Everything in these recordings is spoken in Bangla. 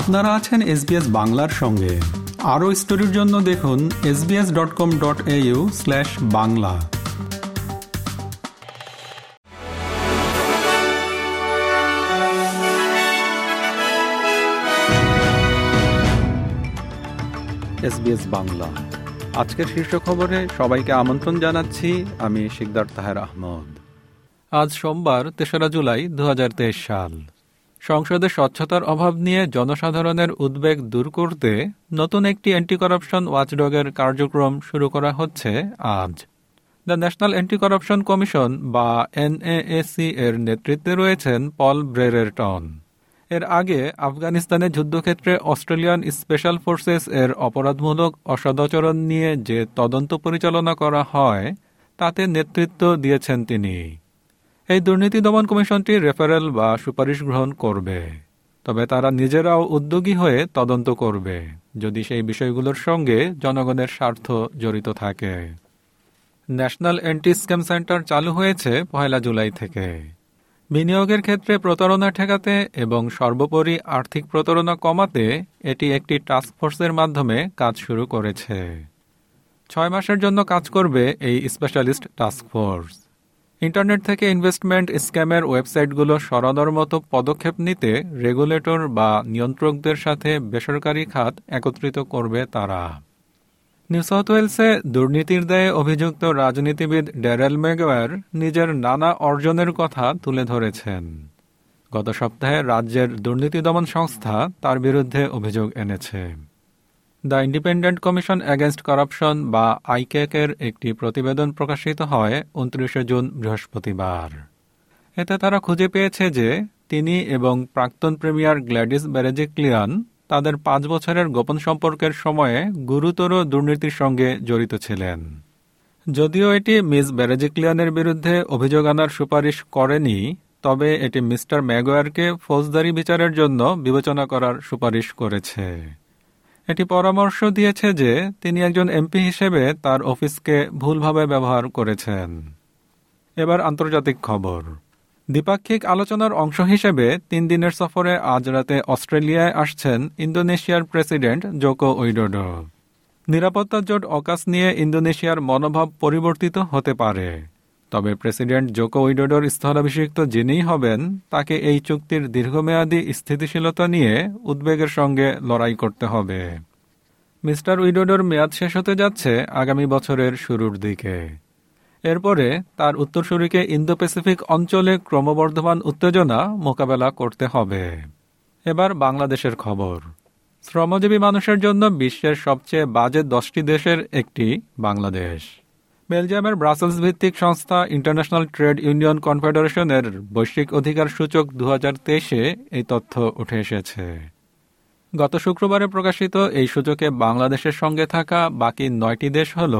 আপনারা আছেন এসবিএস বাংলার সঙ্গে। আরও স্টোরির জন্য দেখুন SBS dot com dot AU slash Bangla. SBS Bangla. আজকের শীর্ষ খবরে সবাইকে আমন্ত্রণ জানাচ্ছি আমি শিকদার তাহের আহমদ। আজ সোমবার তেসরা জুলাই দু হাজার তেইশ সাল। সংসদে স্বচ্ছতার অভাব নিয়ে জনসাধারণের উদ্বেগ দূর করতে নতুন একটি অ্যান্টি করাপশন ওয়াচডগের কার্যক্রম শুরু করা হচ্ছে আজ। The National Anti Corruption Commission, বা এনএএসি এর নেতৃত্বে রয়েছেন পল ব্রেরেরটন। এর আগে আফগানিস্তানের যুদ্ধক্ষেত্রে অস্ট্রেলিয়ান স্পেশাল ফোর্সেস এর অপরাধমূলক অসদাচরণ নিয়ে যে তদন্ত পরিচালনা করা হয়, তাতে নেতৃত্ব দিয়েছেন তিনি। এই দুর্নীতি দমন কমিশনটি রেফারেল বা সুপারিশ গ্রহণ করবে। তবে তারা নিজেরাও উদ্যোগী হয়ে তদন্ত করবে, যদি সেই বিষয়গুলোর সঙ্গে জনগণের স্বার্থ জড়িত থাকে। ন্যাশনাল অ্যান্টি স্ক্যাম সেন্টার চালু হয়েছে পয়লা জুলাই থেকে। বিনিয়োগের ক্ষেত্রে প্রতারণা ঠেকাতে এবং সর্বোপরি আর্থিক প্রতারণা কমাতে এটি একটি টাস্কফোর্সের মাধ্যমে কাজ শুরু করেছে। ছয় মাসের জন্য কাজ করবে এই স্পেশালিস্ট টাস্কফোর্স ইন্টারনেট থেকে ইনভেস্টমেন্ট স্ক্যামের ওয়েবসাইটগুলো সরানোর মতো পদক্ষেপ নিতে রেগুলেটর বা নিয়ন্ত্রকদের সাথে বেসরকারি খাত একত্রিত করবে তারা। নিউ সাউথ ওয়েলসে দুর্নীতির দায়ে অভিযুক্ত রাজনীতিবিদ ড্যারেল মেগওয়ার নিজের নানা অর্জনের কথা তুলে ধরেছেন। গত সপ্তাহে রাজ্যের দুর্নীতি দমন সংস্থা তার বিরুদ্ধে অভিযোগ এনেছে। The Independent Commission Against Corruption বা আইকেকের একটি প্রতিবেদন প্রকাশিত হয় উনত্রিশে জুন বৃহস্পতিবার। এতে তারা খুঁজে পেয়েছে যে তিনি এবং প্রাক্তন প্রিমিয়ার গ্ল্যাডিস ব্যারেজিক্লিয়ান তাদের পাঁচ বছরের গোপন সম্পর্কের সময়ে গুরুতর দুর্নীতির সঙ্গে জড়িত ছিলেন। যদিও এটি মিস ব্যারেজিক্লিয়ানের বিরুদ্ধে অভিযোগ আনার সুপারিশ করেনি, তবে এটি মিস্টার ম্যাগোয়ারকে ফৌজদারি বিচারের জন্য বিবেচনা করার সুপারিশ করেছে। এটি পরামর্শ দিয়েছে যে তিনি একজন এমপি হিসেবে তার অফিসকে ভুলভাবে ব্যবহার করেছেন। এবার আন্তর্জাতিক খবর। দ্বিপাক্ষিক আলোচনার অংশ হিসেবে তিন দিনের সফরে আজ রাতে অস্ট্রেলিয়ায় আসছেন ইন্দোনেশিয়ার প্রেসিডেন্ট জোকো উইডোডো। নিরাপত্তা জোট অকাশ নিয়ে ইন্দোনেশিয়ার মনোভাব পরিবর্তিত হতে পারে। তবে প্রেসিডেন্ট জোকো উইডোডোর স্থলাভিষিক্ত যিনিই হবেন, তাকে এই চুক্তির দীর্ঘমেয়াদী স্থিতিশীলতা নিয়ে উদ্বেগের সঙ্গে লড়াই করতে হবে। মিস্টার উইডোডোর মেয়াদ শেষ হতে যাচ্ছে আগামী বছরের শুরুর দিকে। এরপরে তার উত্তরসূরিকে ইন্দো প্যাসিফিক অঞ্চলে ক্রমবর্ধমান উত্তেজনা মোকাবেলা করতে হবে। এবার বাংলাদেশের খবর। শ্রমজীবী মানুষের জন্য বিশ্বের সবচেয়ে বাজে দশটি দেশের একটি বাংলাদেশ। বেলজিয়ামের ব্রাসেলস ভিত্তিক সংস্থা ইন্টারন্যাশনাল ট্রেড ইউনিয়ন কনফেডারেশনের বৈশ্বিক অধিকার সূচক দু তেইশে এই তথ্য উঠে এসেছে। গত শুক্রবারে প্রকাশিত এই সূচকে বাংলাদেশের সঙ্গে থাকা বাকি নয়টি দেশ হল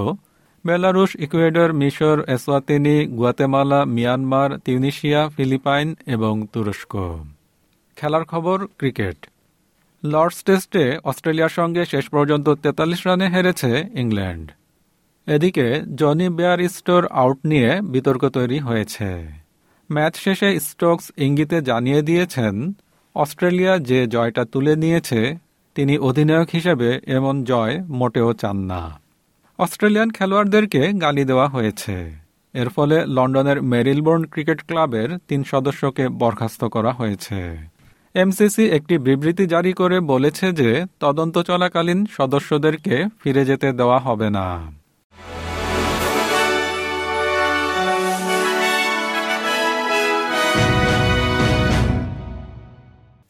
বেলারুশ, ইকুয়েডর, মিশর, Eswatini, Guatemala, Myanmar, Tunisia, Philippines এবং তুরস্ক। খেলার খবর, ক্রিকেট। লর্ডস টেস্টে অস্ট্রেলিয়ার সঙ্গে শেষ পর্যন্ত তেতাল্লিশ রানে হেরেছে ইংল্যান্ড। এদিকে জনি বেয়ার স্টোর আউট নিয়ে বিতর্ক তৈরি হয়েছে। ম্যাচ শেষে স্টোকস ইঙ্গিতে জানিয়ে দিয়েছেন, অস্ট্রেলিয়া যে জয়টা তুলে নিয়েছে, তিনি অধিনায়ক হিসেবে এমন জয় মোটেও চান না। অস্ট্রেলিয়ান খেলোয়াড়দেরকে গালি দেওয়া হয়েছে। এর ফলে লন্ডনের মেরিলবোর্ন ক্রিকেট ক্লাবের তিন সদস্যকে বরখাস্ত করা হয়েছে। এমসিসি একটি বিবৃতি জারি করে বলেছে যে, তদন্ত চলাকালীন সদস্যদেরকে ফিরে যেতে দেওয়া হবে না।